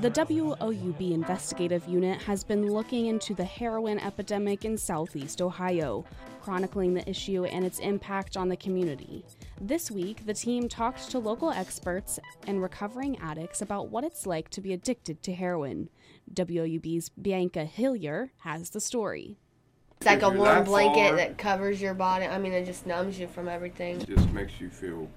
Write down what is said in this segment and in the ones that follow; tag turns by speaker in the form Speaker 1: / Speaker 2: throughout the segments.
Speaker 1: The WOUB investigative unit has been looking into the heroin epidemic in southeast Ohio, chronicling the issue and its impact on the community. This week, the team talked to local experts and recovering addicts about what it's like to be addicted to heroin. WOUB's Bianca Hillier has the story.
Speaker 2: It's like a warm blanket
Speaker 3: far-
Speaker 2: that covers your body. I mean, it just numbs you from everything.
Speaker 3: It just makes you feel,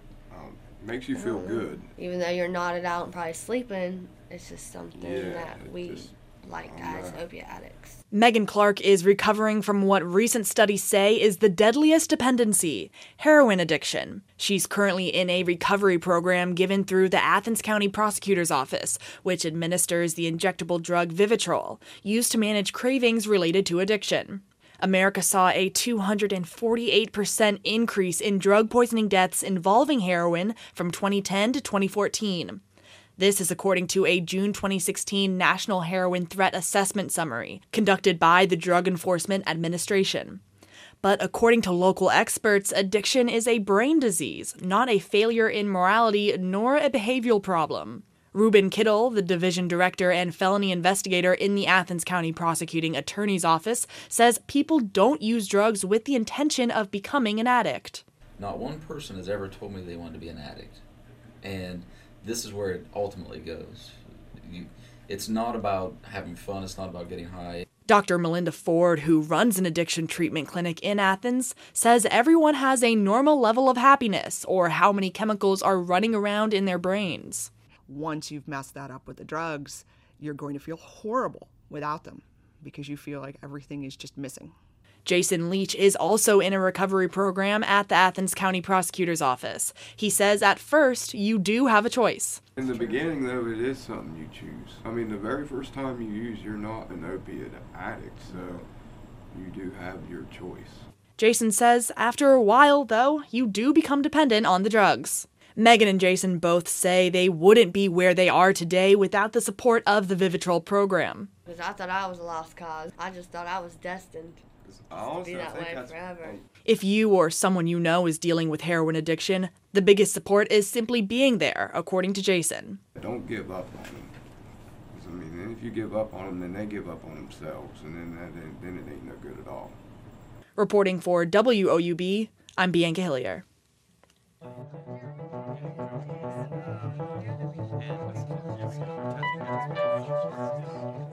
Speaker 3: makes you feel mm-hmm. good.
Speaker 2: Even though you're nodded out and probably sleeping, it's just something
Speaker 3: Yeah,
Speaker 2: that we
Speaker 3: just-
Speaker 2: like
Speaker 3: I'm
Speaker 2: as
Speaker 3: not-
Speaker 2: opiate addicts.
Speaker 4: Megan Clark is recovering from what recent studies say is the deadliest dependency heroin addiction. She's currently in a recovery program given through the Athens County Prosecutor's Office, which administers the injectable drug Vivitrol, used to manage cravings related to addiction. America saw a 248% increase in drug poisoning deaths involving heroin from 2010 to 2014. This is according to a June 2016 National Heroin Threat Assessment Summary conducted by the Drug Enforcement Administration. But according to local experts, addiction is a brain disease, not a failure in morality nor a behavioral problem. Ruben Kittle, the division director and felony investigator in the Athens County Prosecuting Attorney's Office, says people don't use drugs with the intention of becoming an addict.
Speaker 5: Not one person has ever told me they wanted to be an addict. And this is where it ultimately goes. You, it's not about having fun, it's not about getting high.
Speaker 4: Dr. Melinda Ford, who runs an addiction treatment clinic in Athens, says everyone has a normal level of happiness or how many chemicals are running around in their brains.
Speaker 6: Once you've messed that up with the drugs, you're going to feel horrible without them because you feel like everything is just missing.
Speaker 4: Jason Leach is also in a recovery program at the Athens County Prosecutor's Office. He says at first, you do have a choice.
Speaker 3: In the beginning, though, it is something you choose. I mean, the very first time you use, you're not an opiate addict, so you do have your choice.
Speaker 4: Jason says after a while, though, you do become dependent on the drugs. Megan and Jason both say they wouldn't be where they are today without the support of the Vivitrol program.
Speaker 2: Because I thought I was a lost cause. I just thought I was destined.
Speaker 3: I honestly
Speaker 2: Be that way forever.
Speaker 4: Um, if you or someone you know is dealing with heroin addiction, the biggest support is simply being there, according to Jason.
Speaker 3: Don't give up on them. 'Cause, I mean, if you give up on them, then they give up on themselves, and then that then it ain't no good at all.
Speaker 4: Reporting for WOUB, I'm Bianca Hillier.